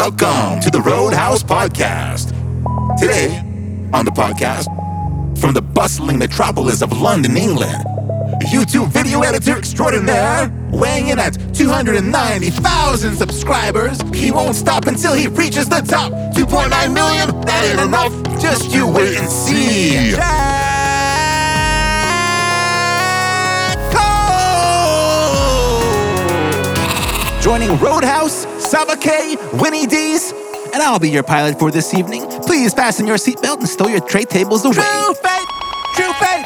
Welcome to the Roadhouse Podcast. Today, on the podcast, from the bustling metropolis of London, England, YouTube video editor extraordinaire, weighing in at 290,000 subscribers. He won't stop until he reaches the top. 2.9 million? That ain't enough. Just you wait and see. Joining Roadhouse, Savake, Winnie D's, and I'll be your pilot for this evening. Please fasten your seatbelt and stow your tray tables away. True fate! True fate!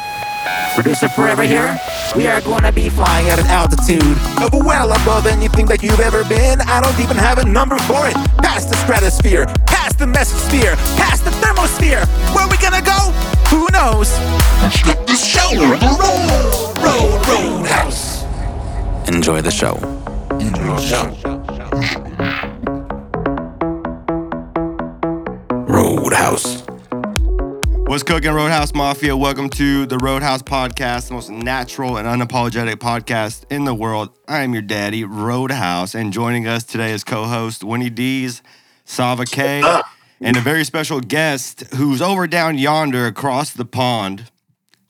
Producer Forever here. We are going to be flying at an altitude of well above anything that you've ever been. I don't even have a number for it. Past the stratosphere, past the mesosphere, past the thermosphere. Where we gonna go? Who knows? Let's get the show on the road, road, roadhouse. Enjoy the show. Enjoy the show. What's cooking, Roadhouse Mafia? Welcome to the Roadhouse Podcast, the most natural and unapologetic podcast in the world. I am your daddy, Roadhouse, and joining us today is co-host Winnie D's, Sava K, and a very special guest who's over down yonder across the pond,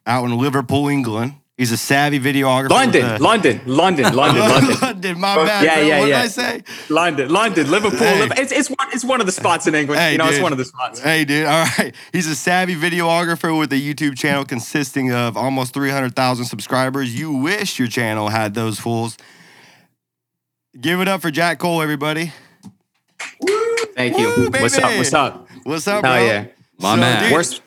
out in Liverpool, England. He's a savvy videographer. London, a- London, London, London, London, London, my bad. Yeah, bro. yeah, what yeah. did I say? London, London, Liverpool. Hey. Liv- It's it's one it's one of the spots in England. Hey, you know, it's dude. one of the spots. Hey, dude. All right. He's a savvy videographer with a YouTube channel consisting of almost 300,000 subscribers. You wish your channel had those fools. Give it up for Jack Cole, everybody. Thank you. Woo, What's up? What's up? What's up, Hell bro? yeah. My man. dude, Worst.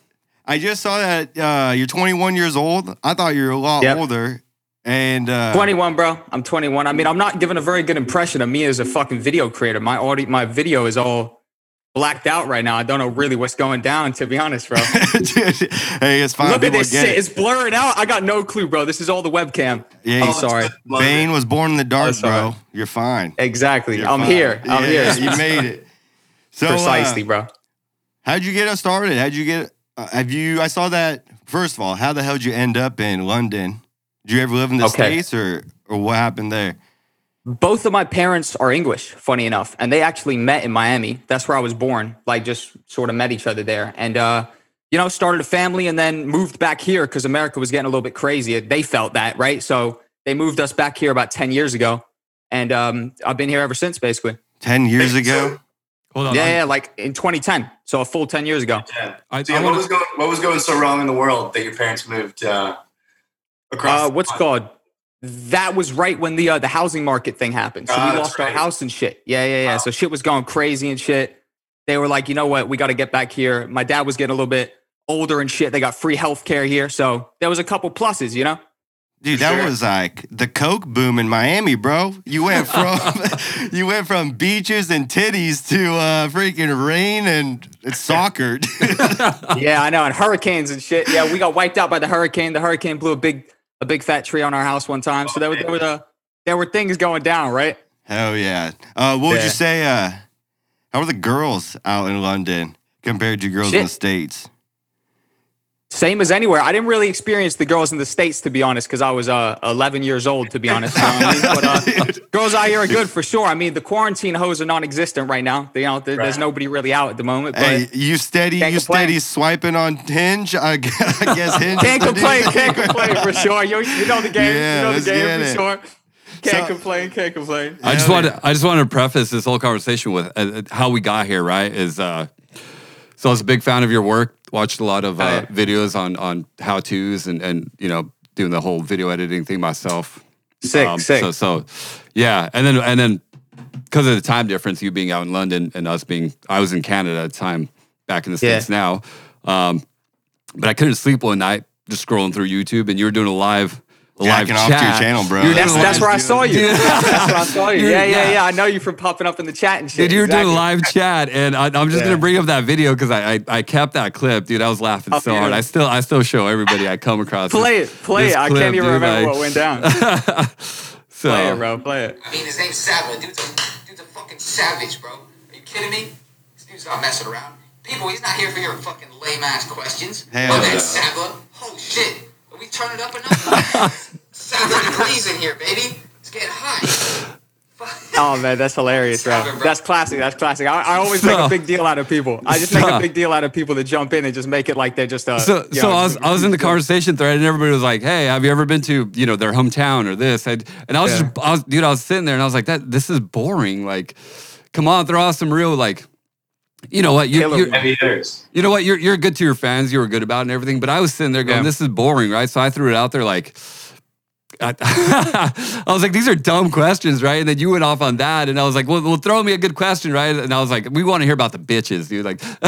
I just saw that uh, you're 21 years old. I thought you were a lot Yep. older. And uh, 21, bro. I'm 21. I mean, I'm not giving a very good impression of me as a fucking video creator. My audio, my video is all blacked out right now. I don't know really what's going down, to be honest, bro. hey, it's fine. Look at this shit. it. It's blurring out. I got no clue, bro. This is all the webcam. Yeah, I'm you- sorry. Bane was born in the dark, Oh, bro. You're fine. Exactly. You're I'm fine. here. I'm Yeah, here. You made it. So, uh, Precisely, bro. How'd you get us started? How'd you get? Uh, have you? I saw that. First of all, how the hell did you end up in London? Did you ever live in the Okay. states, or or what happened there? both of my parents are English, funny enough, and they actually met in Miami. That's where I was born. Like just sort of met each other there, and uh, you know, started a family, and then moved back here because America was getting a little bit crazy. They felt that, right? So they moved us back here about ten years ago, and um, I've been here ever since, basically. Ten years ago. Hold on. Yeah, I- yeah, like in 2010, so a full ten years ago. Yeah. I, So I what wanna- was going what was going so wrong in the world that your parents moved uh, across? Uh, the what's called? That was right when the uh, the housing market thing happened. So Ah, we that's lost our house and shit. Yeah, yeah, yeah. Wow. So shit was going crazy and shit. They were like, you know what? We got to get back here. My dad was getting a little bit older and shit. They got free health care here. So there was a couple pluses, you know? Dude, that sure. was like the coke boom in Miami, bro. You went from you went from beaches and titties to uh, freaking rain and soccer. yeah, I know. And hurricanes and shit. Yeah, we got wiped out by the hurricane. The hurricane blew a big a big fat tree on our house one time. So there were there were, the, there were things going down, right? Hell yeah. Uh, what would Yeah. you say? Uh, how are the girls out in London compared to girls in the states? Same as anywhere. I didn't really experience the girls in the states, to be honest, because I was uh, 11 years old, to be honest. You know I mean? But uh, girls out here are good for sure. I mean, the quarantine hoes are non-existent right now. You know, there- there's Right. nobody really out at the moment. But Hey, you steady, you complain. steady swiping on Hinge. I gu- I guess Hinge. can't complain, can't complain for sure. You, you know the game. Yeah, you know let's the get game it. for sure. Can't So- complain, can't complain. I just want to. I just want to preface this whole conversation with uh, how we got here. Right? Is uh, so I was a big fan of your work. Watched a lot of uh, Oh, yeah. videos on on how tos and and you know doing the whole video editing thing myself. Sick, Um, sick. So so yeah, and then and then because of the time difference, you being out in London and us being, I was in Canada at the time, back in the Yeah. states now. Um, but I couldn't sleep one night just scrolling through YouTube, and you were doing a live. A live Jacking off to your chat. channel, bro. You were that's doing that's where I saw you. That's where I saw you. Yeah, yeah, Yeah. yeah. I know you from popping up in the chat and shit. Dude, you were doing Exactly. a live chat, and I, I'm just Yeah. gonna bring up that video because I, I I kept that clip, dude. I was laughing Oh, so hard. I still I still show everybody I come across. Play it, play this it. I clip, can't even dude, remember like- what went down. So Play it, bro. Play it. I mean, his name's Savage. Dude's a, dude's a fucking savage, bro. Are you kidding me? This dude's not messing around. People, he's not here for your fucking lame ass questions. Hell oh, that no. Sava. Oh shit. Are we it up enough? Sava degrees in here, baby. It's getting hot. Oh man, that's hilarious, bro. Stop it, bro. That's classic. That's classic. I, I always make a big deal out of people. I just make a big deal out of people that jump in and just make it like they're just uh So, so know, I was I was in the conversation thread and everybody was like, "Hey, have you ever been to you know their hometown or this?" And, and I was Yeah. just I was dude, I was sitting there and I was like, "That this is boring. Like, come on, throw out some real like, you know what? You Killer you Heavy hitters. you know what? You're you're good to your fans. You were good about it and everything. But I was sitting there going, Yeah. "This is boring, right?" So I threw it out there like. I, I was like, these are dumb questions, right? And then you went off on that, and I was like, well, well throw me a good question, right? And I was like, we want to hear about the bitches, dude. Like,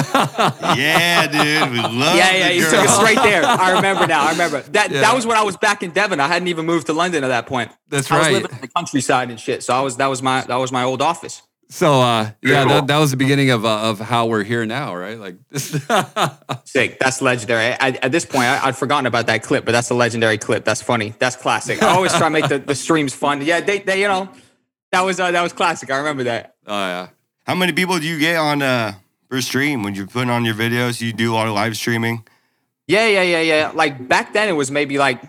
Yeah, dude. We love Yeah, yeah, the you took us right there. I remember now. I remember that. Yeah. That was when I was back in Devon. I hadn't even moved to London at that point. That's I was right. living in the countryside and shit. So I was that was my that was my old office. So uh, yeah, cool. that, that was the beginning of uh, of how we're here now, right? Like, Sick. That's legendary. I, at this point, I, I'd forgotten about that clip, but that's a legendary clip. That's funny. That's classic. I always try to make the, the streams fun. Yeah, they, they you know, that was uh, that was classic. I remember that. oh yeah. How many people do you get on uh per stream when you're putting on your videos? You do a lot of live streaming. Yeah, yeah, yeah, yeah. Like back then, it was maybe like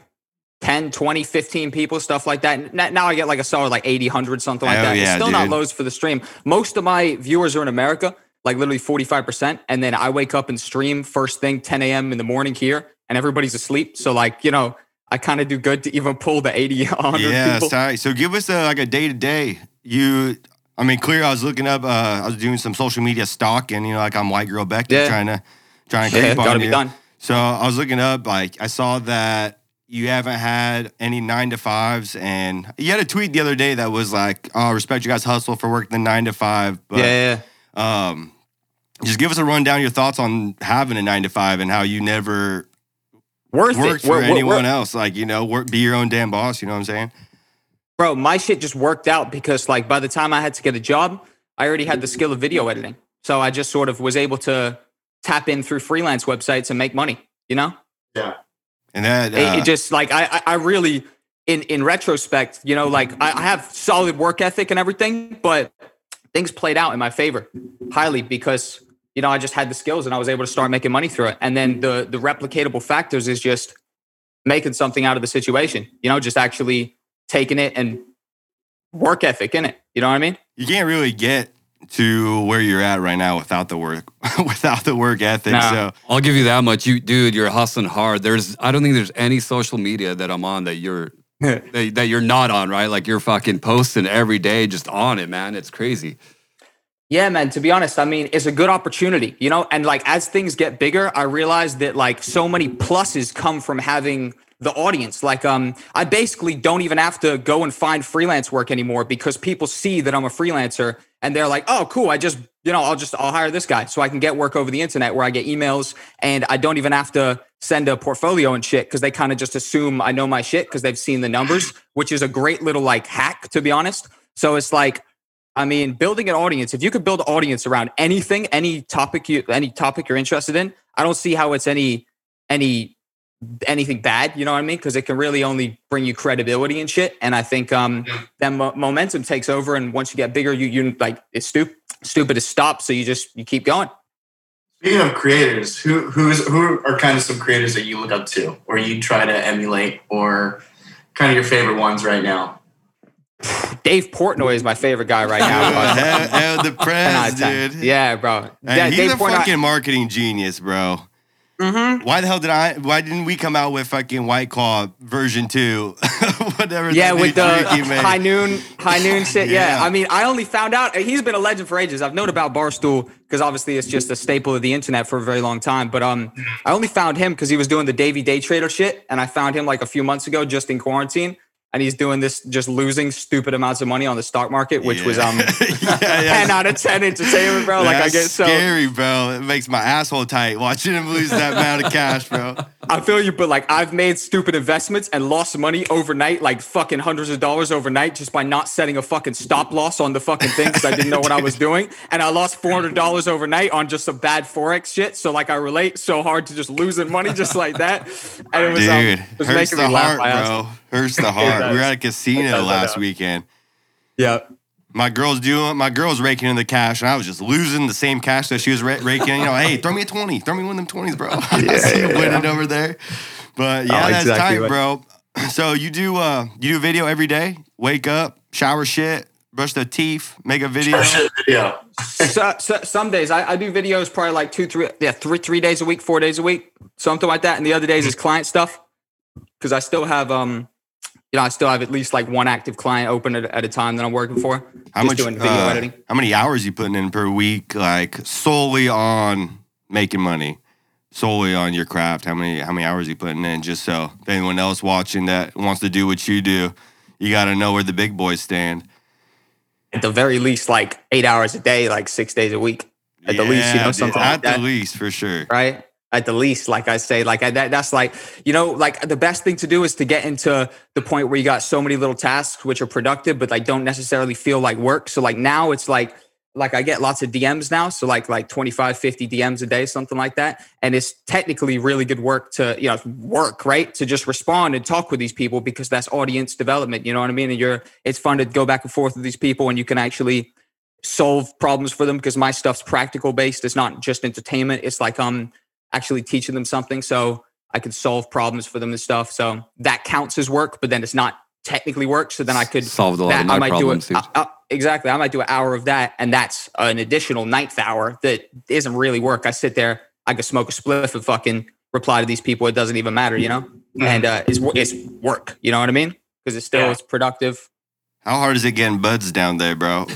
10, 20, 15 people, stuff like that. Now I get like a solid like 80, 100, something like Hell that. yeah, it's still not dude. loads for the stream. Most of my viewers are in America, like literally 45%. And then I wake up and stream first thing, 10 a.m. in the morning here, and everybody's asleep. So, like, you know, I kind of do good to even pull the 80, 100 Yeah, people. sorry. So give us a, like a day to day. You, I mean, clear. I was looking up. Uh, I was doing some social media stalking. You know, like I'm white girl Becky, Yeah. trying to trying to Yeah, creep on gotta be you. done. So I was looking up. Like I saw that you haven't had any nine to fives, and you had a tweet the other day that was like, "Oh, respect you guys hustle for working the nine to five. But, yeah, yeah. Um, just give us a rundown your thoughts on having a nine to five and how you never Worth worked it. for Wor- wor- anyone wor- else. Like you know, work, be your own damn boss. You know what I'm saying? Bro, my shit just worked out because like by the time I had to get a job, I already had the skill of video editing. So I just sort of was able to tap in through freelance websites and make money, you know? Yeah. And that It- uh, it, just like I, I I really in in retrospect, you know, like I, I have solid work ethic and everything, but things played out in my favor highly because you know I just had the skills and I was able to start making money through it. And then the the replicatable factors is just making something out of the situation. You know, just actually taking it and work ethic in it. You know what I mean? you can't really get to where you're at right now without the work without the work ethic. Nah. So I'll give you that much. You, dude, you're hustling hard. There's, I don't think there's any social media that I'm on that you're that, that you're not on, right? Like you're fucking posting every day, just on it, man. It's crazy. Yeah, man. To be honest, I mean, it's a good opportunity, you know. And like as things get bigger, I realize that like so many pluses come from having the audience. Like, um, I basically don't even have to go and find freelance work anymore because people see that I'm a freelancer and they're like, "Oh, cool. I just, you know, I'll just I'll hire this guy so I can get work over the internet where I get emails and I don't even have to send a portfolio and shit because they kind of just assume I know my shit because they've seen the numbers, which is a great little like hack to be honest. So it's like I mean, building an audience, if you could build an audience around anything, any topic you any topic you're interested in, I don't see how it's any any anything bad, you know what I mean? Because it can really only bring you credibility and shit. And I think um then mo- momentum takes over and once you get bigger, you you like it's stupid stupid to stop. So you just you keep going. Speaking of creators, who who's who are kind of some creators that you look up to, or you try to emulate, or kind of your favorite ones right now? Dave Portnoy is my favorite guy right now. hell, hell, the press, dude. Yeah, bro. Hey, Yeah, he's Dave a Portnoy- fucking marketing genius, bro. Mhm. Why the hell did I? Why didn't we come out with fucking White Claw version two? Whatever. Yeah, with the high noon, high noon shit. Yeah. Yeah. I mean, I only found out he's been a legend for ages. I've known about Barstool because obviously it's just a staple of the internet for a very long time. But um, I only found him because he was doing the Davey Day Trader shit, and I found him like a few months ago, just in quarantine, and he's doing this, just losing stupid amounts of money on the stock market, which was Yeah. um, yeah, yeah. ten out of ten entertainment, bro. Like I get so. scary, bro. It makes my asshole tight watching him lose that amount of cash, bro. I feel you, but like I've made stupid investments and lost money overnight, like fucking hundreds of dollars overnight, just by not setting a fucking stop loss on the fucking thing because I didn't know what I was doing, and I lost four hundred dollars overnight on just some bad forex shit. So like I relate so hard to just losing money just like that, and it was, um, it was making me laugh. heart, ass bro. Off. Hurts the heart. we were at a casino last weekend. Yeah, My girl's doing. My girl's raking in the cash, and I was just losing the same cash that she was ra- raking. You know, hey, throw me a twenty. Throw me one of them twenties, bro. I see you winning over there. But yeah, Oh, that's exactly tight, right. bro. So you do uh you do video every day. Wake up, shower shit, brush the teeth, make a video. yeah. so, so, some days I, I do videos probably like two, three, yeah, three, three days a week, four days a week, something like that. And the other days is client stuff because I still have, um, you know, I still have at least like one active client open at, at a time that I'm working for. How much doing video uh, editing? How many hours you putting in per week, like solely on making money, solely on your craft? How many how many hours you putting in? Just so if anyone else watching that wants to do what you do, you got to know where the big boys stand. At the very least, like eight hours a day, like six days a week. At the least, you know, something at like that. the least for sure. right? At the least, like I say, like I, that, that's like, you know, like the best thing to do is to get into the point where you got so many little tasks which are productive, but like don't necessarily feel like work. So like now it's like, like I get lots of DMs now. So like, like 25, 50 DMs a day, something like that. And it's technically really good work to, you know, work, right? To just respond and talk with these people because that's audience development. You know what I mean? And you're, it's fun to go back and forth with these people and you can actually, solve problems for them because my stuff's practical based. It's not just entertainment. It's like I'm actually teaching them something. So I could solve problems for them and stuff. So that counts as work, but then it's not technically work. So then I could solve a lot that, of my I might problems, do dude. uh, uh, exactly. I might do an hour of that. And that's an additional ninth hour that isn't really work. I sit there, I could smoke a spliff and fucking reply to these people. It doesn't even matter, you know? And uh, it's, it's work. You know what I mean? Because it's still, Yeah. it's productive. How hard is it getting buds down there, bro?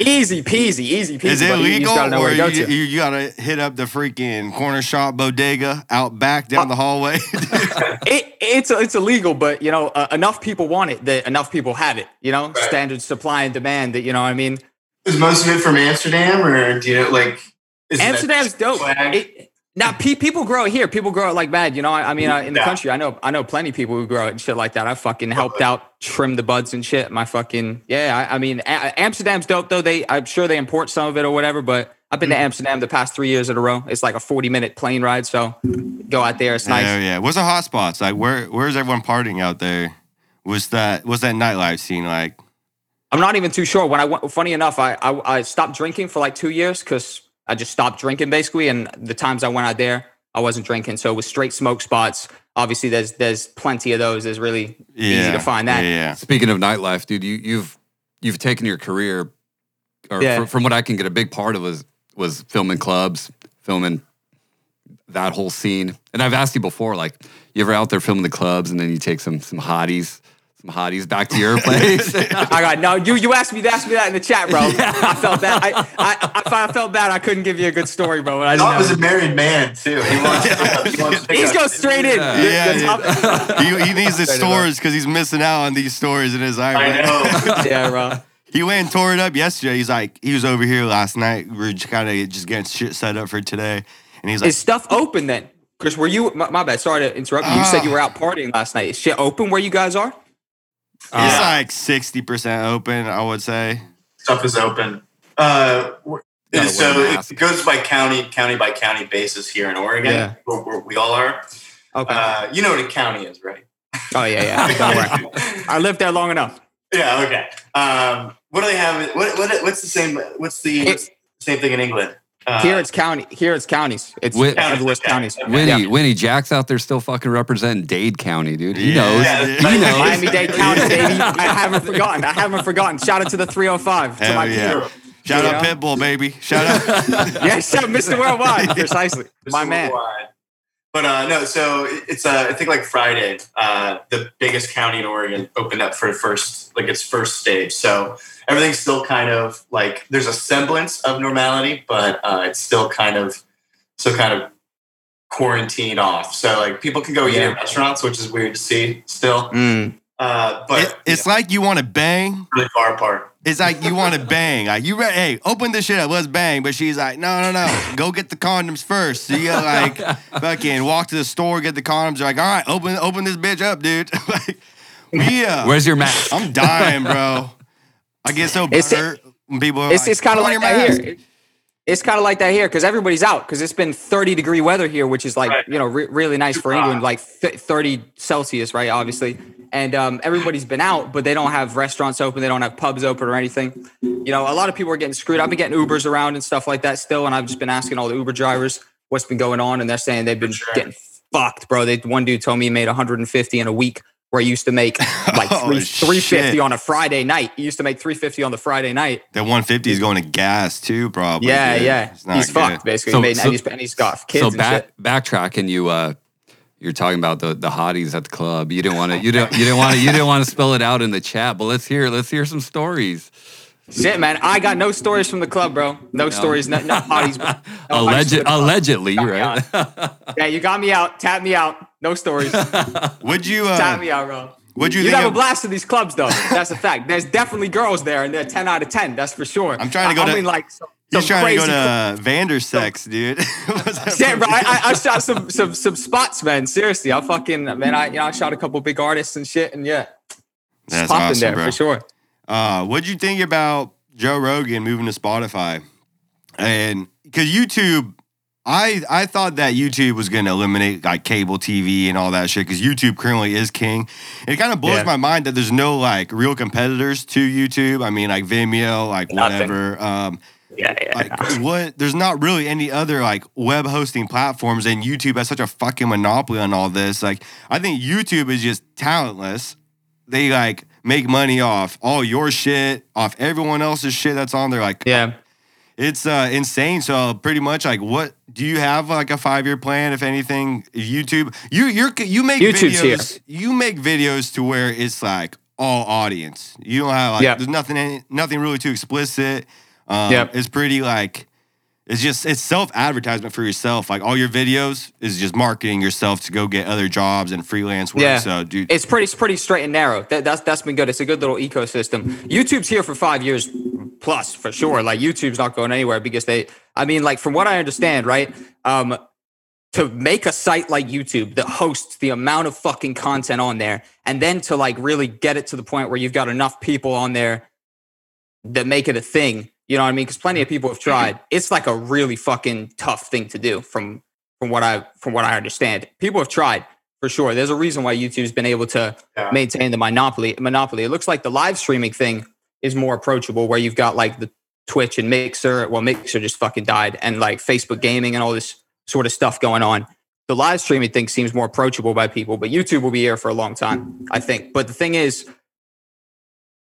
Easy peasy, easy peasy. Is it but you- you legal, gotta or where to go you, you, you gotta hit up the freaking corner shop bodega out back down the hallway? it, it's it's illegal, but you know uh, enough people want it that enough people have it. You know, Right. standard supply and demand. That you know, what I mean, Is most of it from Amsterdam, or do you know, like? Is Amsterdam's dope. It, now pe- people grow it here. People grow it like mad. You know, I, I mean, uh, in the Yeah. country, I know I know plenty of people who grow it and shit like that. I fucking helped out trim the buds and shit. My fucking yeah. I, I mean, a- Amsterdam's dope though. They I'm sure they import some of it or whatever. But I've been to Mm-hmm. Amsterdam the past three years in a row. It's like a 40 minute plane ride. So go out there. It's nice. Yeah. What's the hot spots? Like where where's everyone partying out there? Was that Was that nightlife scene like? I'm not even too sure. When I went, funny enough, I I, I stopped drinking for like two years because I just stopped drinking basically. And the times I went out there, I wasn't drinking. So it was straight smoke spots. Obviously, there's there's plenty of those. It's really easy to find that. Yeah, yeah. Speaking of nightlife, dude, you, you've you've taken your career, or Yeah. fr- from what I can get, a big part of was was filming clubs, filming that whole scene. And I've asked you before, like, you ever out there filming the clubs, and then you take some some hotties, some hotties back to your place? I got no. You you asked me asked me that in the chat, bro. I felt that. I, I I I felt bad. I couldn't give you a good story, bro. But I Bob didn't a married man too. He wants to he wants He's up- going straight in. Yeah. The- the Yeah, he, he needs the Straight stories because he's missing out on these stories in his eye. I know. yeah, bro. He went and tore it up yesterday. He's like, he was over here last night. We are just kind of just getting shit set up for today. And he's like, Is stuff open then? Chris, were you? My, my bad. Sorry to interrupt you. You said uh, you were out partying last night. Is shit open where you guys are? It's like 60% open, I would say. Stuff is open. Uh, so wear a mask. it goes by county, county by county basis here in Oregon. Yeah. Where, where we all are. Okay. Uh, you know what a county is, right? oh yeah, yeah. Don't worry. I lived there long enough. Yeah. Okay. Um, what do they have? What, what what's the same? What's the what's the same thing in England? Uh, Here it's county. Here it's counties. It's Wait- everywhere's Okay. counties. Winnie, Yeah. Winnie Jack's out there still fucking representing Dade County, dude. He Yeah. knows. Yeah, he knows. Miami Dade County, baby. I haven't forgotten. I haven't forgotten. Shout out to the 305. To my yeah. team. Shout out Yeah. Pitbull, baby. Shout out. Yeah, shout Mr. Worldwide. Precisely. My man. Worldwide. But uh, no, so it's uh, I think like Friday, uh, the biggest county in Oregon opened up for first like its first stage. So everything's still kind of like there's a semblance of normality, but uh, it's still kind of so kind of quarantined off. So like people can go eat Yeah. at restaurants, which is weird to see still. Mm. Uh, but It- it's like you want to bang. really far apart. It's like you want to bang. Like you ready? Hey, open this shit up. Let's bang. But she's like, no, no, no. Go get the condoms first. So you gotta like fucking walk to the store, get the condoms. You're like, all right, open open this bitch up, dude. like, yeah. Uh, Where's your mask? I'm dying, bro. I get so It's- hurt when people are It's, like, it's kind of "Put on like your that here. It's kind of like that here because everybody's out because it's been 30 degree weather here, which is like, Right. you know, re- really nice for England, like th- 30 Celsius, right? Obviously. And um, everybody's been out, but they don't have restaurants open. They don't have pubs open or anything. You know, a lot of people are getting screwed. I've been getting Ubers around and stuff like that still. And I've just been asking all the Uber drivers what's been going on. And they're saying they've been sure. getting fucked, bro. They, one dude told me he made 150 in a week where you used to make like Oh, three three fifty shit. on a Friday night. You used to make three fifty on the Friday night. That 150 is going to gas too, probably. Yeah, dude. yeah. It's not He's good. fucked basically. So- Made- so- and, he's, and he's got kids so and back shit. backtracking, you uh, you're talking about the the hotties at the club. You didn't want to. You didn't. You didn't want to. You didn't want to spell it out in the chat. But let's hear. Let's hear some stories. Shit, man. I got no stories from the club, bro. No, stories. No, no bodies. No Alleged, the allegedly, right? Yeah, you got me out. Tap me out. No stories. Would you? Uh, me out, bro. would you think? have a blast at these clubs, though. That's a fact. There's definitely girls there, and they're 10 out of 10. That's for sure. I'm trying to go I, to- I mean, like, some, he's trying to go to Vandersex, dude. What's that Shit, from? bro. I, I, I shot some some some spots, man. Seriously, I fucking man. I you know I shot a couple big artists and shit, and yeah, That's popping awesome, there bro. for sure. Uh, what'd you think about Joe Rogan moving to Spotify? And because YouTube, I I thought that YouTube was going to eliminate like cable TV and all that shit because YouTube currently is king. It kind of blows Yeah. my mind that there's no like real competitors to YouTube. I mean, like Vimeo, like Nothing. whatever. Um, Yeah, yeah. like what? There's not really any other like web hosting platforms, and YouTube has such a fucking monopoly on all this. Like, I think YouTube is just talentless. They like make money off all your shit, off everyone else's shit that's on there. Like, yeah. It's uh, insane. So pretty much, like, what do you have like a five year plan? If anything, YouTube, you you're you make YouTube's here. videos. You make videos to where it's like all audience. You don't have like Yeah. there's nothing nothing really too explicit. Um, Yep. it's pretty like it's just it's self advertisement for yourself. Like all your videos is just marketing yourself to go get other jobs and freelance work. Yeah. So, dude, It's pretty it's pretty straight and narrow. That, that's that's been good. It's a good little ecosystem. YouTube's here for five years plus for sure. Like YouTube's not going anywhere because they. I mean, like from what I understand, right? Um, to make a site like YouTube that hosts the amount of fucking content on there, and then to like really get it to the point where you've got enough people on there that make it a thing. You know what I mean? Because plenty of people have tried. It's like a really fucking tough thing to do. From from what I from what I understand, people have tried for sure. There's a reason why YouTube's been able to Yeah. maintain the monopoly. Monopoly. It looks like the live streaming thing is more approachable, where you've got like the Twitch and Mixer. Well, Mixer just fucking died, and like Facebook gaming and all this sort of stuff going on. The live streaming thing seems more approachable by people, but YouTube will be here for a long time, I think. But the thing is,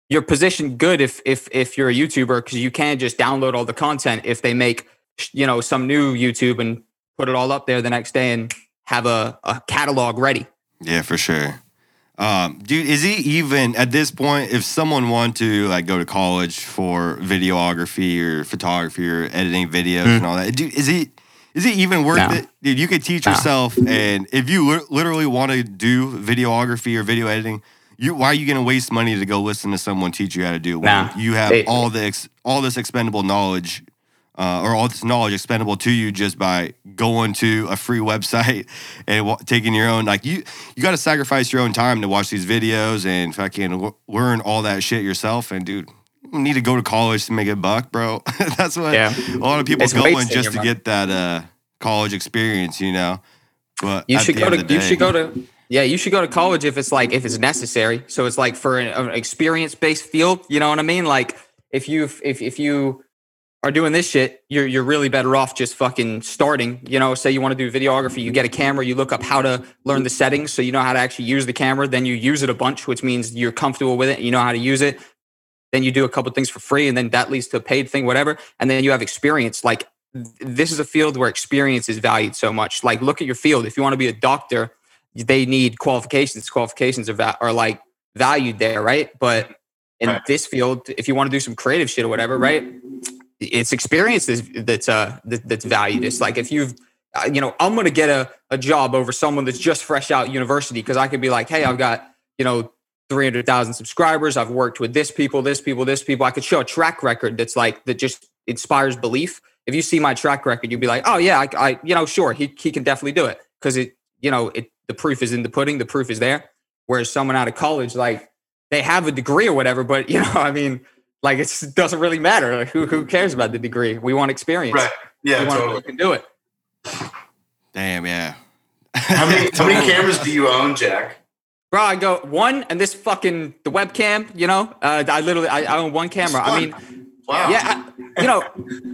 you're positioned good if if if you're a YouTuber because you can just download all the content if they make you know some new YouTube and put it all up there the next day and have a, a catalog ready. Yeah, for sure. Um, dude, is he even at this point if someone wanted to like go to college for videography or photography or editing videos and all that? Dude, is it is it even worth No. it? Dude, you could teach No. yourself, and if you li- literally want to do videography or video editing, you why are you going to waste money to go listen to someone teach you how to do it? when Nah. you have They- all the ex- all this expendable knowledge uh, or all this knowledge expendable to you just by going to a free website and wa- taking your own like you you got to sacrifice your own time to watch these videos and fucking w- learn all that shit yourself and dude you need to go to college to make a buck bro that's what Yeah. a lot of people It's go in just to money. get that uh college experience you know but You should go to you day- should go to yeah you should go to college if it's like if it's necessary. So it's like for an, an experience based field. You know what I mean? Like if you if if you are doing this shit, you're you're really better off just fucking starting. You know, say you want to do videography, you get a camera, you look up how to learn the settings, so you know how to actually use the camera. Then you use it a bunch, which means you're comfortable with it. You know how to use it. Then you do a couple things for free, and then that leads to a paid thing, whatever. And then you have experience. Like th- this is a field where experience is valued so much. Like look at your field. If you want to be a doctor, they need qualifications. Qualifications are va- are like valued there, right? But in Right. this field, if you want to do some creative shit or whatever, right? It's experience that's that's uh that, that's valued. It's like if you've uh, you know, I'm gonna get a, a job over someone that's just fresh out university because I could be like, hey, I've got you know 300,000 subscribers. I've worked with this people, this people, this people. I could show a track record that's like that just inspires belief. If you see my track record, you'd be like, oh yeah, I, I you know, sure, he he can definitely do it because it you know it the proof is in the pudding, the proof is there. Whereas someone out of college, like they have a degree or whatever, but you know, I mean, like it's- it doesn't really matter. Like, who who cares about the degree? We want experience. Right. Yeah, we want totally. who can do it. damn yeah How many how many cameras do you own, Jack? Bro, I go one and this fucking the webcam, you know. Uh, I literally I, I own one camera. I mean, Wow. yeah, I, you know,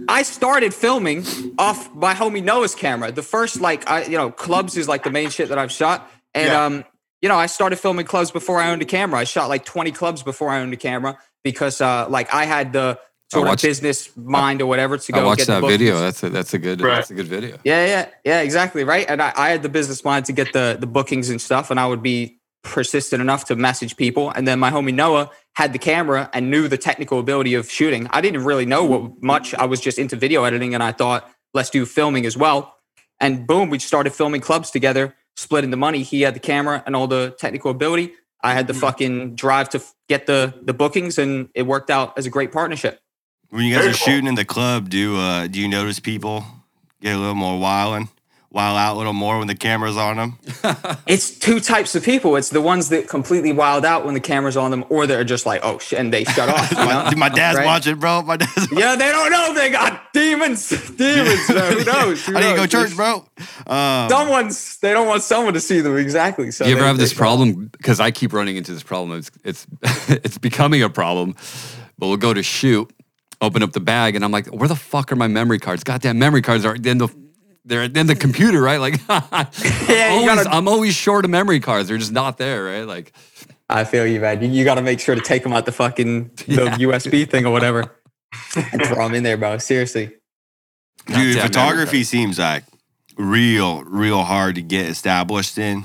I started filming off my homie Noah's camera. The first like I you know clubs is like the main shit that I've shot, and Yeah. um you know, I started filming clubs before I owned a camera. I shot like 20 clubs before I owned a camera because uh, like I had the sort watched- of business mind or whatever to go I watched get the that video. That's a that's a good Right. that's a good video. Yeah, yeah, yeah, exactly, right. And I, I had the business mind to get the the bookings and stuff, and I would be persistent enough to message people. And then my homie Noah had the camera and knew the technical ability of shooting. I didn't really know what much. I was just into video editing, and I thought, let's do filming as well. And boom, we started filming clubs together, splitting the money. He had the camera and all the technical ability. I had the fucking drive to get the the bookings, and it worked out as a great partnership. When you guys Very are cool. shooting in the club, do uh do you notice people get a little more wilding, wild out a little more when the camera's on them? It's two types of people. It's the ones that completely wild out when the camera's on them, or they're just like, oh shit, and they shut off. You know? my, my dad's Right? watching, bro. My dad's. Yeah, they don't know they got demons. Demons. man. Who knows? Who I need to go knows? church, bro. Um, Someone's they don't want someone to see them exactly. So you ever they- have this shut problem? Because I keep running into this problem. It's it's it's becoming a problem. But we'll go to shoot, open up the bag, and I'm like, where the fuck are my memory cards? Goddamn memory cards are in the they're in the computer, right? Like Yeah, always, gotta- I'm always short of memory cards. They're just not there, right? Like I feel you, man. You, you got to make sure to take them out the fucking the Yeah. USB thing or whatever. and throw them in there, bro. Seriously. Dude, Goddamn photography memory seems like real, real hard to get established in.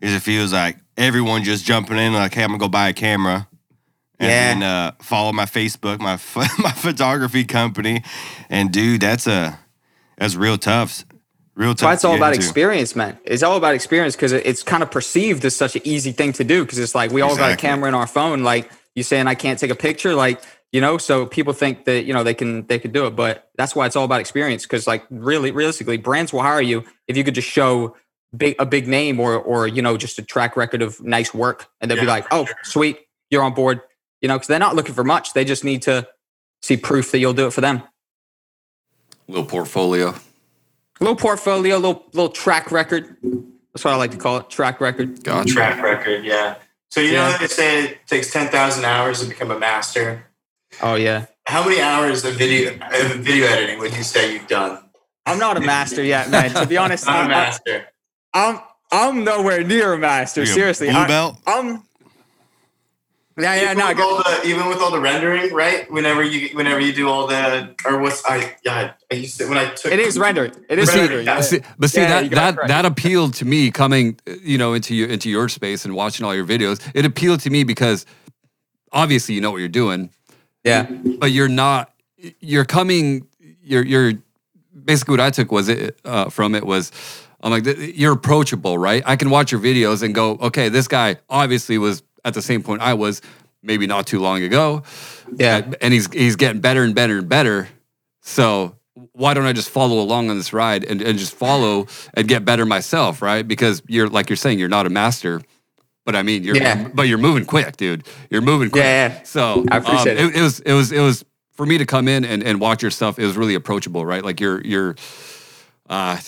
Because it feels like everyone just jumping in, like, hey, I'm gonna go buy a camera. And Yeah. then uh, follow my Facebook, my my photography company. And dude, that's a that's real tough. Real tough. That's all about into. experience, man. It's all about experience because it's kind of perceived as such an easy thing to do because it's like we all got a camera in our phone. Like you saying, I can't take a picture, like you know. So people think that you know they can they could do it, but that's why it's all about experience. Because like really, realistically, brands will hire you if you could just show big a big name or or you know just a track record of nice work, and they'll be like, oh, sweet, you're on board. You know, because they're not looking for much. They just need to see proof that you'll do it for them. little portfolio. Little portfolio, little little track record. That's what I like to call it, track record. Gotcha. Track record, yeah. So you Yeah. know they say it takes ten thousand hours to become a master. Oh yeah. How many hours of video of video editing would you say you've done? I'm not a master yet, man. To be honest, Not a I, master. am I'm nowhere near a master. You a Seriously, blue I, belt. I'm. Yeah, yeah, even, no, I with all the, even with all the rendering, right? Whenever you whenever you do all the or what's I yeah I used to when I took it is rendering. It is But see- rendering. but yeah. See, but see Yeah, that that correct. that appealed to me coming, uh, you know, into your into your space and watching all your videos. It appealed to me because obviously you know what you're doing, yeah. but you're not. You're coming. You're you're basically what I took was it uh, from it was. I'm like you're approachable, right? I can watch your videos and go, okay, this guy obviously was at the same point I was, maybe not too long ago, Yeah. and he's he's getting better and better and better. So why don't I just follow along on this ride and, and just follow and get better myself, right? Because you're like you're saying, you're not a master, but I mean you're Yeah. but you're moving quick, dude. You're moving quick. Yeah, yeah. So I appreciate um, it. it. was it was it was for me to come in and, and watch your stuff. It was really approachable, right? Like you're you're uh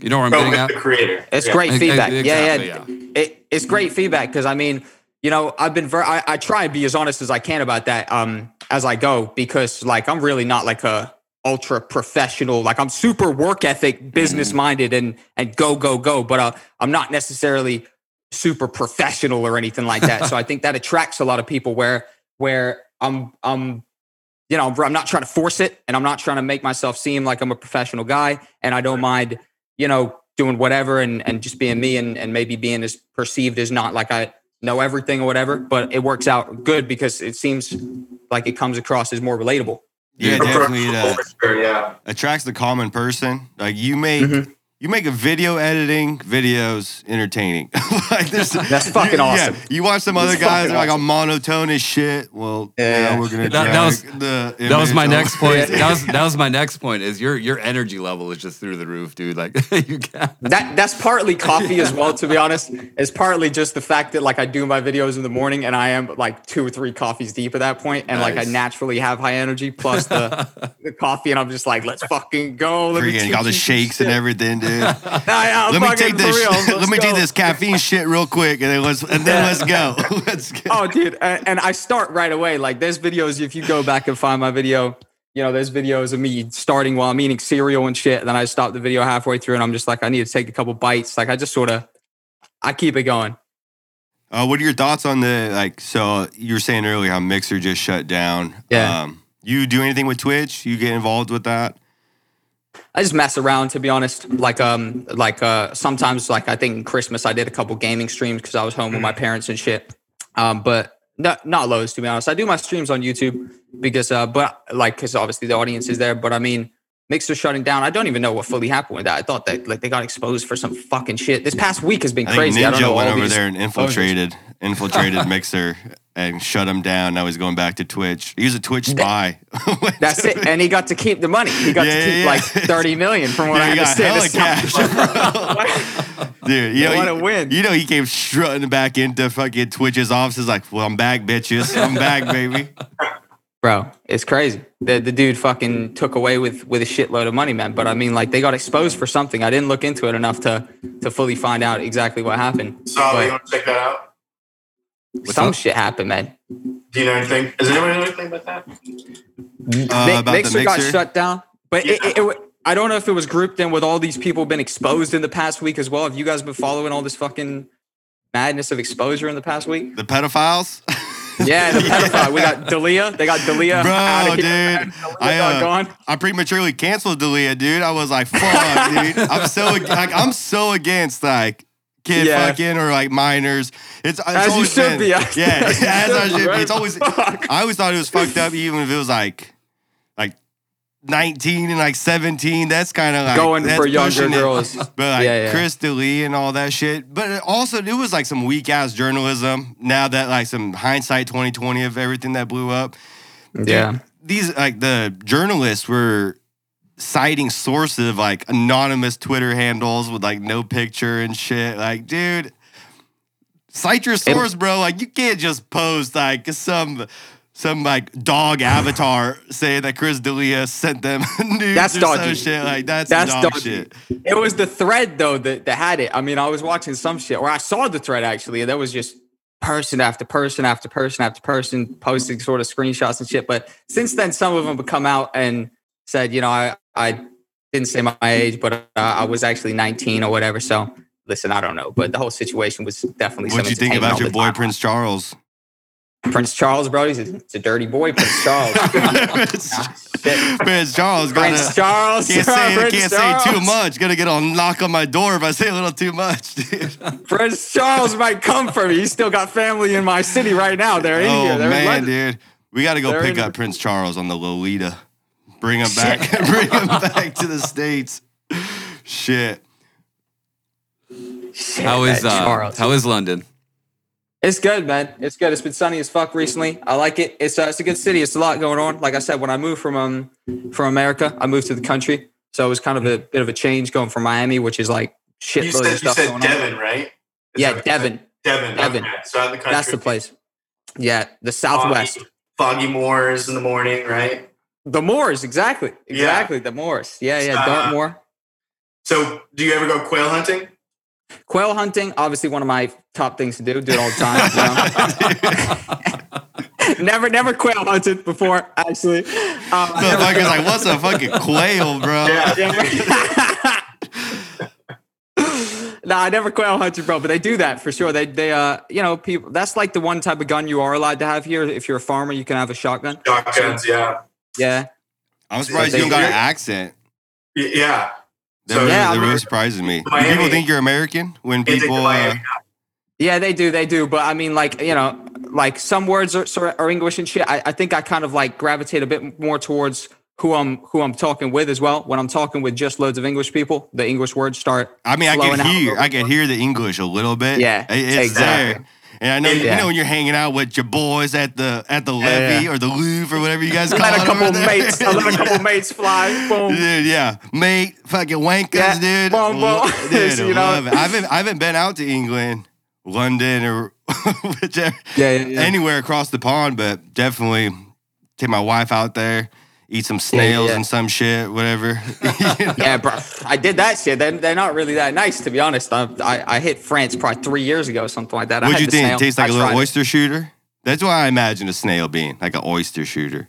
you know where I'm But getting at? the creator. It's Yeah. great feedback. exactly, yeah, yeah. It, it's great feedback because I mean, you know, I've been very, I, I try and be as honest as I can about that um, as I go because like I'm really not like a ultra professional. Like I'm super work ethic, business minded, and and go go go. But uh, I'm not necessarily super professional or anything like that. so I think that attracts a lot of people where where I'm I'm you know I'm not trying to force it and I'm not trying to make myself seem like I'm a professional guy and I don't mind you know doing whatever and and just being me and and maybe being as perceived as not like I know everything or whatever but it works out good because it seems like it comes across as more relatable Yeah, definitely. Uh, sure, yeah. attracts the common person. Like you make Mm-hmm. You make a video editing videos entertaining. like this, That's fucking you, awesome. Yeah, you watch some other That's guys fucking they're like awesome. I'm monotone as shit. Well, yeah, Yeah. we're gonna That- drag that was- the. That was my image next point. That was that was my next point. Is your your energy level is just through the roof, dude. Like you got that that's partly coffee as well to be honest it's partly just the fact that like i do my videos in the morning and i am like two or three coffees deep at that point and like i naturally have high energy plus the, the coffee and i'm just like let's fucking go let me Freaking teach all the you some shakes and shit. everything, dude. Let me take this. let me do go. this caffeine shit real quick, and then let's and then let's go. let's go. oh dude and, and i start right away like there's videos if you go back and find my video you know there's videos of me starting while i'm eating cereal and shit and then i stop the video halfway through and i'm just like i need to take a couple bites like i just sort of i keep it going Uh, what are your thoughts on the like? So you were saying earlier how Mixer just shut down. Yeah. Um, you do anything with Twitch? You get involved with that? I just mess around to be honest. Like um like uh sometimes like I think Christmas I did a couple gaming streams because I was home with my parents and shit. Um but not not loads to be honest. I do my streams on YouTube because uh but like because obviously the audience is there. But I mean Mixer shutting down. I don't even know what fully happened with that. I thought that like they got exposed for some fucking shit. This past week has been I think crazy. I don't know went over these- there and infiltrated infiltrated Mixer and shut him down. Now he's going back to Twitch. He was a Twitch spy. That's it, and he got to keep the money. He got Yeah, to keep yeah, like yeah. thirty million from what I he got understand. hella It's cash, Dude, you know, What he- win. You know, he came strutting back into fucking Twitch's offices like, well, I'm back, bitches. I'm back, baby. Bro, it's crazy. The the dude fucking took away with with a shitload of money, man. But I mean, like they got exposed for something. I didn't look into it enough to to fully find out exactly what happened. So But you want to check that out? some shit happened, man. Do you know anything? Does anyone know anything about that? Uh, Mi- about the Mixer got shut down, but it, it, it, I don't know if it was grouped in with all these people been exposed in the past week as well. Have you guys been following all this fucking madness of exposure in the past week? The pedophiles? Yeah, the pedophile. We got D'Elia. They got D'Elia. Bro, dude. I, uh, gone. I prematurely canceled D'Elia, dude. I was like, fuck, dude. I'm so like I'm so against like kid Yeah. fucking or like minors. It's, it's As you always should been- be. Yeah, As as, I should be? It's always Fuck. I always thought it was fucked up, even if it was like 19 and like 17. That's kind of like Going that's for younger it. girls. But like Yeah, yeah. Chris D'Elia and all that shit. But it also, it was like some weak ass journalism. Now that like some hindsight 2020 of everything that blew up Yeah. these like the journalists were citing sources of like anonymous Twitter handles with like no picture and shit. Like, dude, cite your source, bro. Like, you can't just post like some some like dog avatar saying that Chris D'Elia sent them news That's or some shit. Like, that's, That's dog dodgy. shit. It was the thread though that, that had it. I mean, I was watching some shit, or I saw the thread actually, and that was just person after person after person after person posting sort of screenshots and shit. But since then, some of them have come out and said, you know, I I didn't say my age, but uh, I was actually 19 or whatever. So listen, I don't know, but the whole situation was definitely. What do you think about your boy time. Prince Charles? Prince Charles, bro? He's a, he's a dirty boy, Prince Charles. Prince, shit. Prince Charles got Prince Charles. Can't say Prince can't say too much. Gonna get a knock on my door if I say a little too much, dude. Prince Charles might come for me. He's still got family in my city right now. They're in oh here. They're in man, dude, we got to go They're pick in- up Prince Charles on the Lolita. Bring him back. Bring him back to the states. Shit. Shit, How is that uh, Charles. how is London? It's good, man. It's good. It's been sunny as fuck recently. I like it. It's uh, it's a good city. It's a lot going on. Like I said, when I moved from um from America, I moved to the country, so it was kind of a bit of a change going from Miami, which is like shitload You of said you said going on. Devon, right? Is Yeah, that- Devon. Devon. Devon. Okay. So the country. That's the place. Yeah, the Southwest. Foggy, foggy moors in the morning, right? The Moors, exactly, exactly. The Moors. Yeah, yeah. Uh, Dartmoor. So do you ever go quail hunting? Quail hunting, obviously one of my top things to do. Do it all the time. you know? never, never quail hunted before. Actually, um, I never- Motherfucker's like, what's a fucking quail, bro? Yeah. no, I never quail hunted, bro. But they do that for sure. They, they, uh, you know, people. That's like the one type of gun you are allowed to have here. If you're a farmer, you can have a shotgun. Shotguns, yeah. Yeah, I'm surprised They- you don't got an accent. Yeah. That, So- really, Yeah, that really surprises me. Do Miami- people think you're American when people? Uh, yeah, they do, they do. But I mean, like, you know, like some words are sort of are English and shit. I, I think I kind of like gravitate a bit more towards who I'm who I'm talking with as well. When I'm talking with just loads of English people, the English words start. I mean, I can hear, I can hear the English a little bit. Yeah, it's exactly. there. And I know, you know, when you're hanging out with your boys at the at the levee yeah. or the Louvre or whatever you guys call I let it. a couple mates. I let a couple mates fly. Boom. Dude, yeah, mate, fucking wankers, Yeah, dude. boom, boom. Dude, You I know? it. I haven't, I haven't been out to England, London, or whichever, Yeah, yeah, yeah. anywhere across the pond, but definitely take my wife out there, eat some snails yeah. and some shit, whatever. Yeah, bro. I did that shit. They're, they're not really that nice, to be honest. I, I, I hit France probably three years ago, something like that. What'd had you think? snail. Tastes like I a little tried it. oyster shooter. That's why I imagine a snail being like an oyster shooter.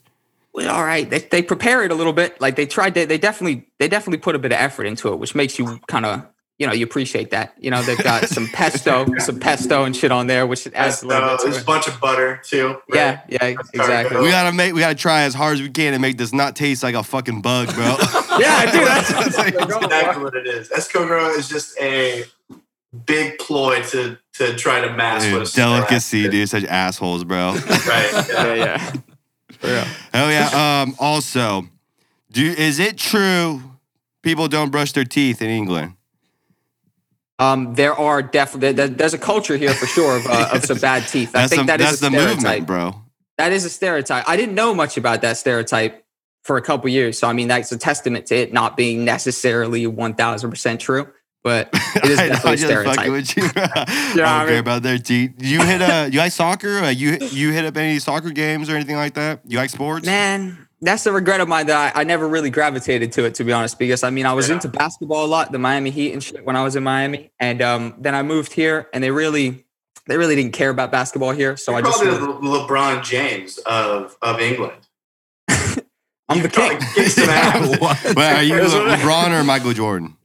Well, all right. They, they prepare it a little bit. Like they tried to, they definitely, they definitely put a bit of effort into it, which makes you kind of you know, you appreciate that. You know, they've got some pesto, some pesto and shit on there, which adds a little bit to there's it. a bunch of butter too. right? Yeah, yeah, exactly. We gotta make. We gotta try as hard as we can to make this not taste like a fucking bug, bro. Yeah, dude, that's, That's exactly what it is. Escargot is just a big ploy to to try to mask what a Dude, cigar delicacy, is. dude. Such assholes, bro. Right. Yeah. yeah, yeah. Hell yeah. Um. Also, do is it true people don't brush their teeth in England? Um, there are definitely there's a culture here for sure of, uh, of some bad teeth. I think the, that is a the stereotype. movement, bro. That is a stereotype. I didn't know much about that stereotype for a couple years, so I mean that's a testament to it not being necessarily one thousand percent true. But it is I know, definitely a I'm just stereotype. with you. I I don't care mean- about their teeth. You hit a You like soccer? Uh, you you hit up any soccer games or anything like that? You like sports? Man, that's a regret of mine that I, I never really gravitated to it, to be honest. Because I mean, I was Yeah. into basketball a lot, the Miami Heat and shit when I was in Miami, and um, then I moved here, and they really, they really didn't care about basketball here. So I You're just, probably the Le- LeBron James of of England. I'm the king. Kick some ass. Wait, are you LeBron or Michael Jordan?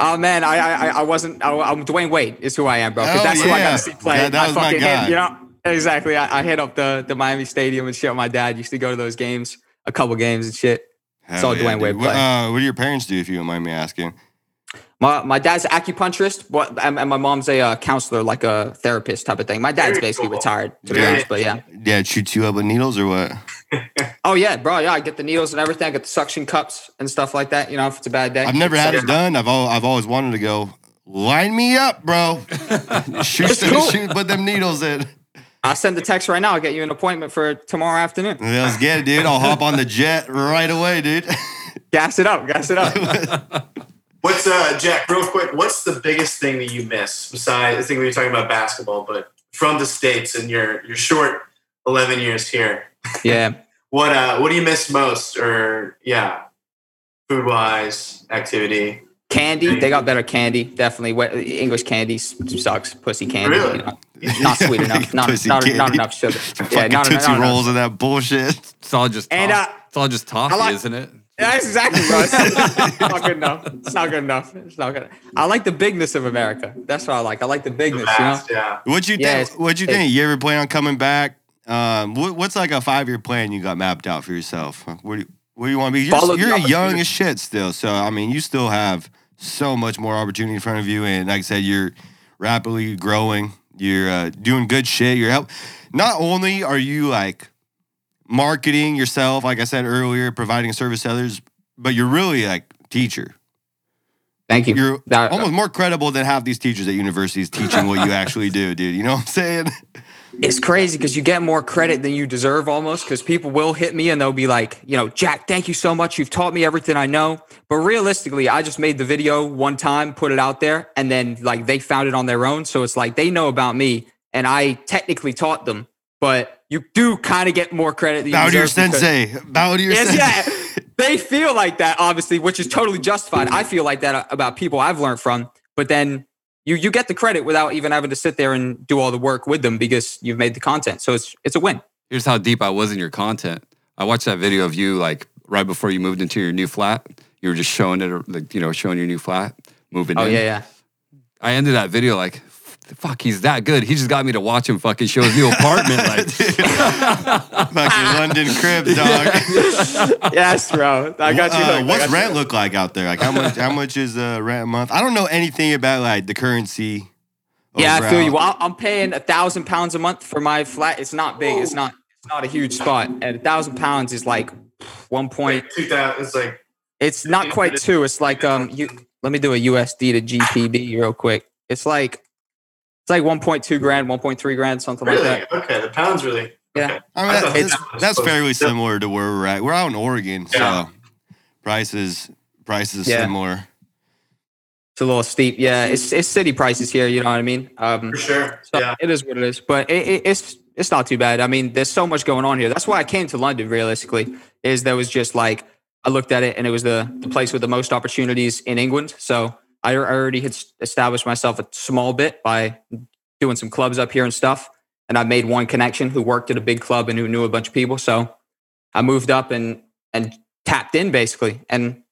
Oh man, I I, I- I wasn't. I, I'm Dwyane Wade is who I am, bro. 'cause Oh, that's who I got to see play. That- that I was my guy. hit, you know exactly. I, I hit up the the Miami Stadium and shit. My dad used to go to those games, a couple games and shit. Hell Saw Dwyane dude. Wade What, play. uh, what do your parents do, if you don't mind me asking? My my dad's an acupuncturist, but and, and my mom's a uh, counselor, like a therapist type of thing. My dad's basically cool. retired, to be Yeah. honest. But yeah. Dad shoot you up with needles or what? Oh yeah, bro. Yeah, I get the needles and everything. I get the suction cups and stuff like that. You know, if it's a bad day. I've never had it done. I've al- I've always wanted to go. Line me up, bro. shoot, It's them, cool. shoot, put them needles in. I'll send the text right now. I'll get you an appointment for tomorrow afternoon. Let's get it, dude. I'll hop on the jet right away, dude. Gas it up. Gas it up. What's uh Jack? Real quick, what's the biggest thing that you miss besides? I think we were talking about basketball, but from the states and your your short eleven years here, yeah. what uh what do you miss most? Or yeah, food wise, activity. Candy, they got better candy. Definitely, What- English candy sucks. Pussy candy, Really? you know, not sweet enough. Not not, not enough sugar. Yeah, not, Tootsie not enough. Rolls and that bullshit. It's all just And, uh, it's all just toffee, like- isn't it? That's exactly, bro. It's it's not good enough. It's not good enough. It's not good. I like the bigness of America. That's what I like. I like the The bigness. You know. yeah. What you think? it's- What you think? You ever plan on coming back? Um, what, what's like a five year plan you got mapped out for yourself? What do you, what do you want to be? You're, you're young as shit still, so I mean, you still have so much more opportunity in front of you, and like I said, you're rapidly growing. You're uh, doing good shit. You're help. Not only are you like marketing yourself, like I said earlier, providing a service to others, but you're really like teacher. Thank you. You're That- almost more credible than half these teachers at universities teaching what you actually do, dude. You know what I'm saying? It's crazy because you get more credit than you deserve almost because people will hit me and they'll be like, you know, Jack, thank you so much. You've taught me everything I know. But realistically, I just made the video one time, put it out there, and then like they found it on their own. So it's like they know about me and I technically taught them. But you do kind of get more credit than you Bow to your sensei. Bow to your Yes, sensei. yeah. They feel like that, obviously, which is totally justified. I feel like that about people I've learned from. But then you you get the credit without even having to sit there and do all the work with them because you've made the content. So it's it's a win. Here's how deep I was in your content. I watched that video of you like right before you moved into your new flat. You were just showing it, like you know, showing your new flat, moving in. Oh in. yeah, yeah. I ended that video like, fuck, he's that good. He just got me to watch him fucking show his new apartment. Like, Fucking London cribs, dog. yes, bro. I got you. Uh, hooked. What's got rent hooked. look like out there? Like how much? How much is uh, rent a month? I don't know anything about like the currency. Yeah, I feel you. Well, I'm paying a thousand pounds a month for my flat. It's not big. It's not. It's not a huge spot. And a thousand pounds is like one point. Like two thousand. It's like It's not quite two. It's like um. You let me do a USD to GPB real quick. It's like it's like 1.2 grand, 1.3 grand, something like really that. okay. The pound's really Yeah. okay. I mean, I that- that's, that that's fairly to- similar to where we're at. We're out in Oregon, so prices prices Yeah. similar. It's a little steep. Yeah, it's it's city prices here. You know what I mean? Um, for sure. so yeah. it is what it is. But it, it, it's it's not too bad. I mean, there's so much going on here. That's why I came to London. Realistically, is there was just like I looked at it and it was the the place with the most opportunities in England. So I already had established myself a small bit by doing some clubs up here and stuff. And I made one connection who worked at a big club and who knew a bunch of people. So I moved up and and tapped in basically. And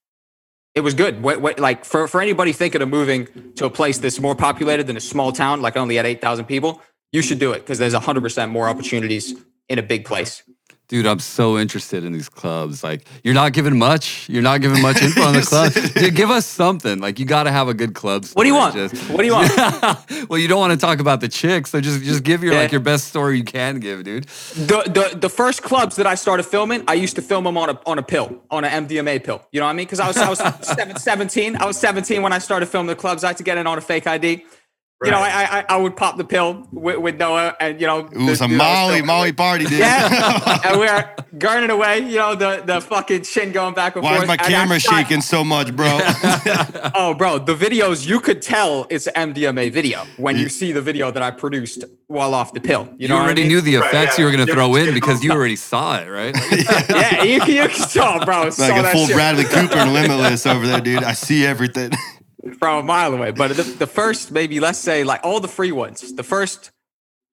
it was good. What, what, like for, for anybody thinking of moving to a place that's more populated than a small town, like only at 8,000 people, you should do it because there's 100% more opportunities in a big place. Dude, I'm so interested in these clubs. Like, you're not giving much. You're not giving much info on the club. Dude, give us something. Like, you got to have a good club. What do you want? Just- What do you want? well, you don't want to talk about the chicks, so just just give your Yeah. like your best story you can give, dude. the, the the first clubs that I started filming, I used to film them on a on a pill, on an MDMA pill. You know what I mean? Because I was I was seven, 17. I was 17 when I started filming the clubs. I had to get in on a fake ID. You know, I, I I would pop the pill with, with Noah, and you know, Ooh, the some dude I was Molly, filming Molly party, dude. Yeah, and we're gurning away. You know, the the fucking chin going back and Why forth. Why is my camera shaking so much, bro? Oh, bro, the videos you could tell it's an MDMA video when you see the video that I produced while off the pill. You You, know, what I already mean? knew the Right, effects yeah. you were gonna throw in because you already saw it, right? yeah, you, you can tell, bro. saw like a that full shit. Bradley Cooper and Limitless over there, dude. I see everything. From a mile away. But the, the first, maybe let's say like all the free ones, the first,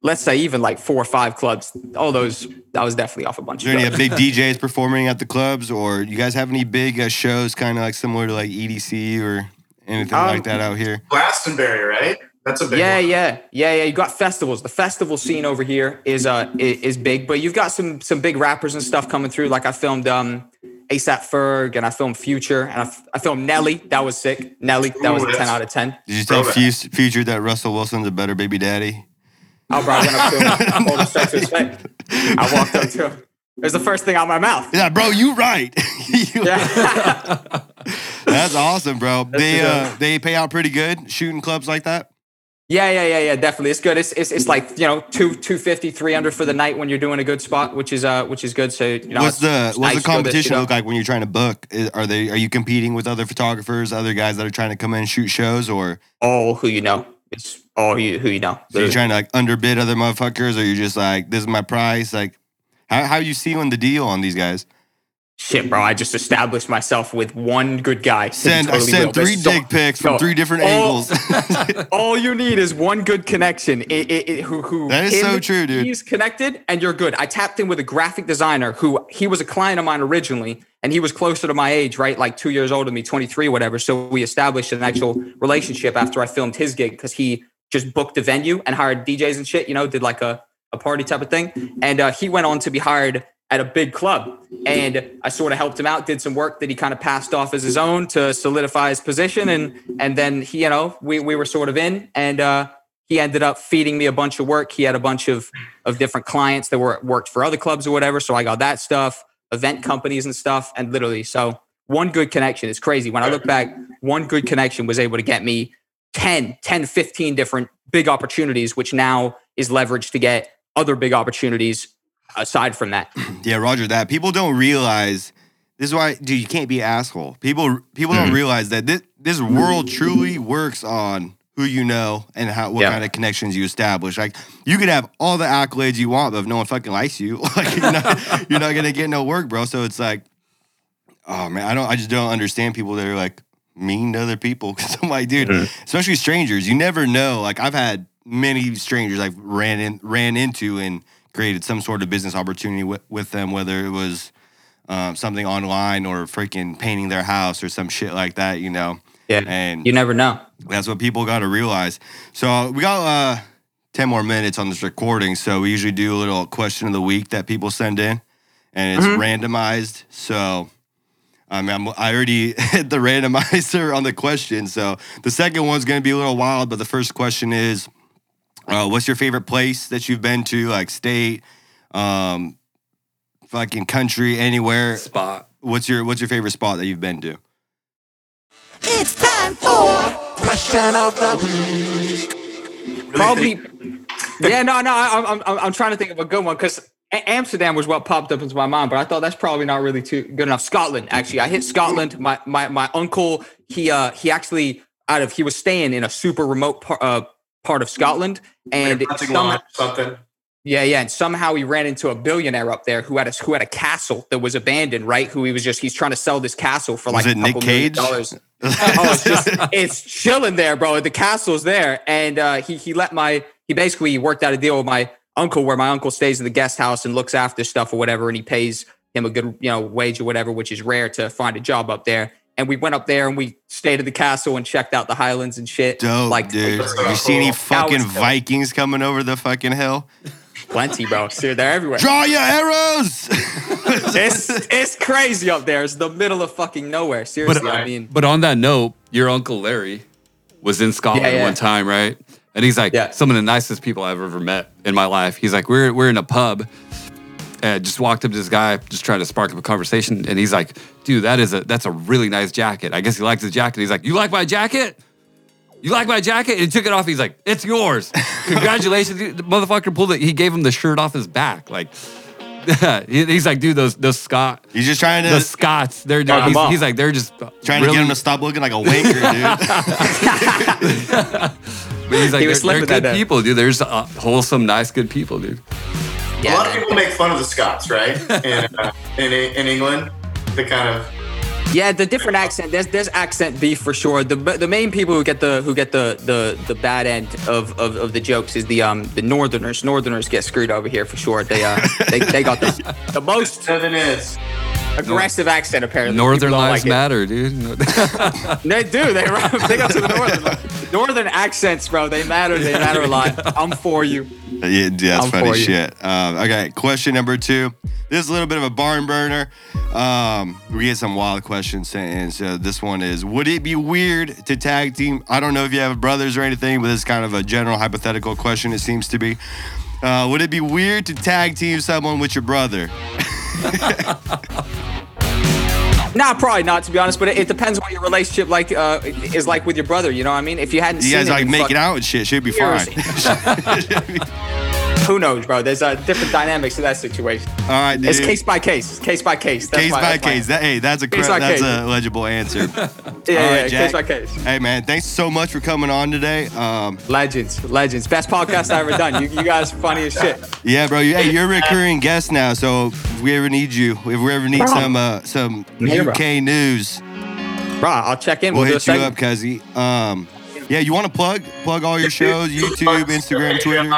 let's say even like four or five clubs, all those, that was definitely off a bunch Is there of any big DJs performing at the clubs, or you guys have any big uh, shows, kind of like similar to like EDC or anything Um, like that out here? Glastonbury, right? That's a big Yeah, one. yeah, yeah, yeah. You got festivals. The festival scene over here is uh i- is big, but you've got some some big rappers and stuff coming through. Like I filmed um ASAP Ferg and I filmed Future and I, f- I filmed Nelly. That was sick. Nelly, that was a ten out of ten. Did you tell Fuse, Future that Russell Wilson's a better baby daddy? Oh, bro, I went up to him, hold him straight to his face. I walked up to him. It was the first thing out my mouth. Yeah, bro, you right. You- Yeah. That's awesome, bro. They uh, they pay out pretty good shooting clubs like that. Yeah, yeah, yeah, yeah, definitely. It's good. It's, it's, it's like, you know, two, 250, 300 for the night when you're doing a good spot, which is, uh, which is good. So, you know, what's the what's nice the competition you know? look like when you're trying to book? Is- Are they are you competing with other photographers, other guys that are trying to come in and shoot shows, or All who you know. It's all you, who you know. are you're trying to like underbid other motherfuckers, or you're just like this is my price? Like, how how you sealing the deal on these guys? Shit, bro. I just established myself with one good guy. Send I totally real. sent three so- dick pics from No, three different all- angles. all you need is one good connection. It, it, it- who, who That is so true, dude. He's connected, and you're good. I tapped in with a graphic designer who he was a client of mine originally, and he was closer to my age, right, like two years older than me, 23, whatever. So we established an actual relationship after I filmed his gig because he just booked a venue and hired DJs and shit. You know, did like a a party type of thing, and uh, he went on to be hired at a big club. And I sort of helped him out, did some work that he kind of passed off as his own to solidify his position. And and then he, you know, we we were sort of in and uh he ended up feeding me a bunch of work. He had a bunch of of different clients that were worked for other clubs or whatever. So I got that stuff, event companies and stuff. And literally, so one good connection is crazy. When I look back, one good connection was able to get me 10, 10, 15 different big opportunities, which now is leveraged to get other big opportunities aside from that. Yeah, Roger. That people don't realize. This is why, dude. You can't be an asshole. People people Mm-hmm. don't realize that this this world truly works on who you know and how what Yeah. kind of connections you establish. Like you could have all the accolades you want, but if no one fucking likes you, like you're not, you're not gonna get no work, bro. So it's like, oh man, I don't. I just don't understand people that are like mean to other people. Cause I'm like, dude, Mm-hmm. especially strangers. You never know. Like I've had many strangers I've ran in ran into and created some sort of business opportunity with, with them, whether it was um, something online or freaking painting their house or some shit like that, you know. Yeah. And You never know. that's what people got to realize. So we got uh, 10 more minutes on this recording. So we usually do a little question of the week that people send in, and it's randomized. So I mean, I'm, I already hit the randomizer on the question. So the second one's going to be a little wild, but the first question is uh, What's your favorite place that you've been to, like state, um, fucking country, anywhere? Spot. What's your What's your favorite spot that you've been to? It's time for question of the week. Probably. yeah, no, no. I, I'm, I'm, I'm trying to think of a good one because Amsterdam was what popped up into my mind, but I thought that's probably not really too good enough. Scotland, actually, I hit Scotland. My my my uncle, he uh he actually out of he was staying in a super remote part uh, part of Scotland, and Hunting some- something. yeah, yeah, and somehow he ran into a billionaire up there who had a who had a castle that was abandoned, right? Who he was just he's trying to sell this castle for Was like it a Nick couple million Cage? dollars. oh, it's just it's chilling there, bro. The castle's there, and uh, he he let my he basically worked out a deal with my uncle where my uncle stays in the guest house and looks after stuff or whatever, and he pays him a good you know wage or whatever, which is rare to find a job up there. And we went up there and we stayed at the castle and checked out the Highlands and shit. Dope, like dude. That's You see any fucking That was dope. Vikings coming over the fucking hill? plenty, bro. See, they're everywhere. Draw your arrows. It's it's crazy up there. It's the middle of fucking nowhere. Seriously, I mean, But on that note, your uncle Larry was in Scotland Yeah, yeah. one time, right? And he's like Yeah. some of the nicest people I've ever met in my life. He's like, we're we're in a pub, and just walked up to this guy, just trying to spark up a conversation, and he's like, dude, that is a that's a really nice jacket. I guess he likes his jacket. He's like, you like my jacket? You like my jacket? And he took it off. He's like, it's yours. Congratulations. The motherfucker pulled it. He gave him the shirt off his back. Like, he's like, dude, those those Scott, He's just trying to the to Scots, they're, Fuck 'em he's, up. he's like, they're just trying to really, get him to stop looking like a wanker, dude. But he's like, He was they're, they're slipping that good day. people, dude. There's uh, wholesome, nice, good people, dude. A lot of people make fun of the Scots, right? In, uh, in in England, the kind of Yeah, the different accent. There's there's accent beef for sure. The the main people who get the who get the the the bad end of of, of the jokes is the um the Northerners. Northerners get screwed over here for sure. They uh they, they got the the most seven is. aggressive accent apparently. Northern lives like matter, dude. They do. They they go to the northern northern accents, bro. They matter. They matter a lot. I'm for you. Yeah, dude, that's I'm funny shit. Um, okay, question number two. This is a little bit of a barn burner. Um, we get some wild questions sent in. So this one is: Would it be weird to tag team? I don't know if you have brothers or anything, but this is kind of a general hypothetical question. It seems to be. Uh, would it be weird to tag team someone with your brother? Nah, probably not to be honest. But it, it depends what your relationship like uh, is like with your brother. You know what I mean? If you hadn't You seen guys like in making out and shit. Should be years, fine. Who knows, bro? There's uh, different dynamics to that situation. All right, dude. It's case by case. Case by case. That's Case why- by that's case. That, hey, that's a Case cor- that's case. a legible answer. Yeah, All yeah, right, yeah, Jack. case by case. Hey man, thanks so much for coming on today. Um, Legends, legends. Best podcast I ever done. You, you guys are funny as shit. yeah, bro. You, hey, you're a recurring guest now, so if we ever need you, if we ever need Bro. some uh, some here, bro. UK news, Bro, I'll check in. we'll We'll, do a hit you up, cuzzy. Um, yeah, you want to plug plug all your shows, YouTube, Instagram, Twitter.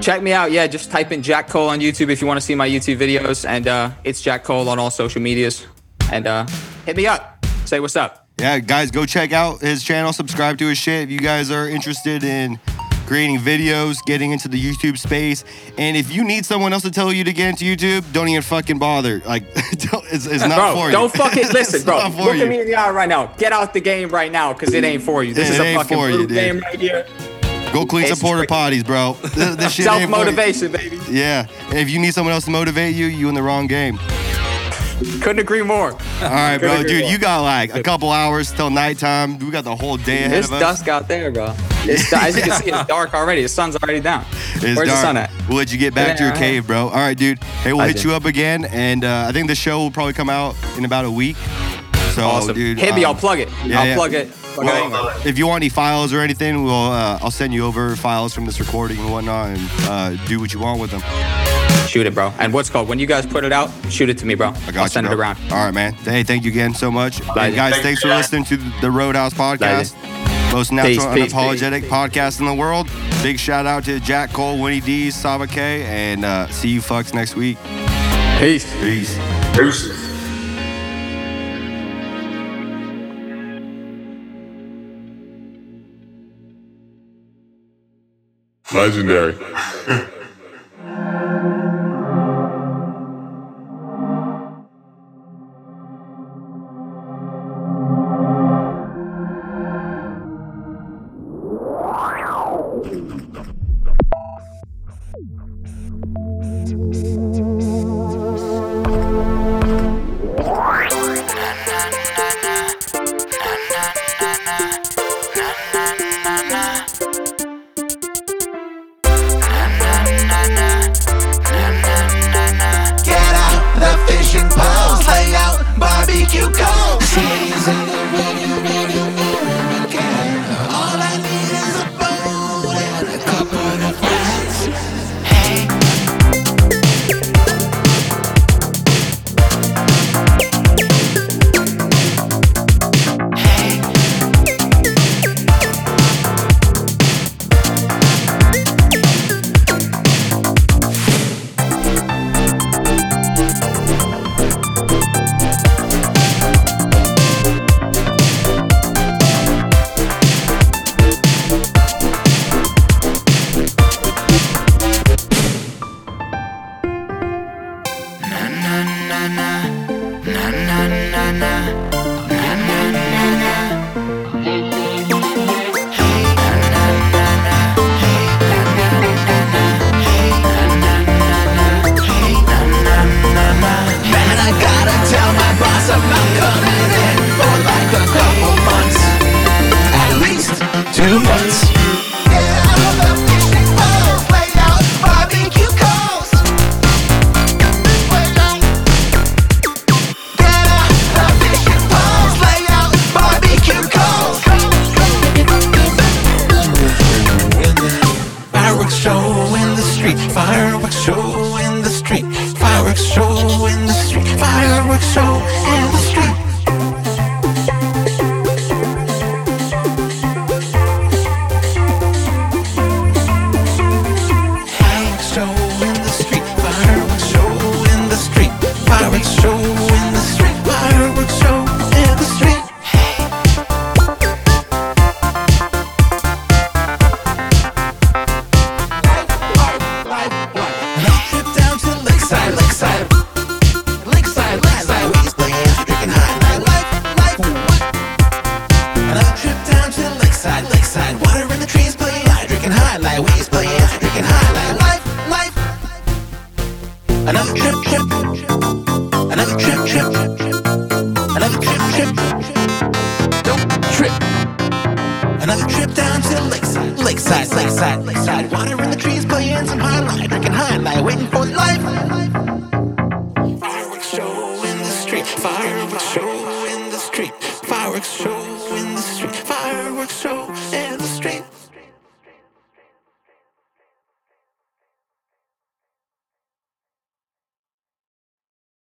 Check me out. Yeah, just type in Jack Cole on YouTube if you want to see my YouTube videos. And uh, it's Jack Cole on all social medias. And uh, hit me up. Say what's up. Yeah, guys, go check out his channel, subscribe to his shit if you guys are interested in creating videos, getting into the YouTube space. And if you need someone else to tell you to get into YouTube, don't even fucking bother. Like, don't- it's, it's not Bro, for you. don't fucking listen, bro. Look you. at me in the eye right now. Get out the game right now, because it ain't for you. This It is a fucking you, game right here. Go clean some porta potties, bro. This, this shit Self motivation, baby. Yeah. If you need someone else to motivate you, you in the wrong game. Couldn't agree more. All right, bro. Couldn't Dude, more. you got like a couple hours till nighttime. We got the whole day ahead It's of us. dusk out there, bro. It's, as you can see, it's dark already. The sun's already down. It's Where's dark. the sun at? We'll let you get back to your cave, bro. All right, dude. Hey, we'll hit Legend. you up again, and uh, I think the show will probably come out in about a week. So, Awesome. dude, Hit me. um, I'll plug it. yeah, I'll yeah. plug it. Plug Well, If you want any files or anything, we'll uh, I'll send you over files from this recording and whatnot, and uh, do what you want with them. Shoot it, bro. And what's called when you guys put it out, shoot it to me, bro. I got I'll you, send bro. it around. All right, man. Hey, thank you again so much. And guys, Thank thanks for Jack. listening to the Roadhouse podcast. Most natural, Peace, peace, unapologetic peace. podcast in the world. Big shout out to Jack Cole, Winnie D, Saba K, and uh, see you fucks next week. Peace. Peace. Deuces. Legendary. Cities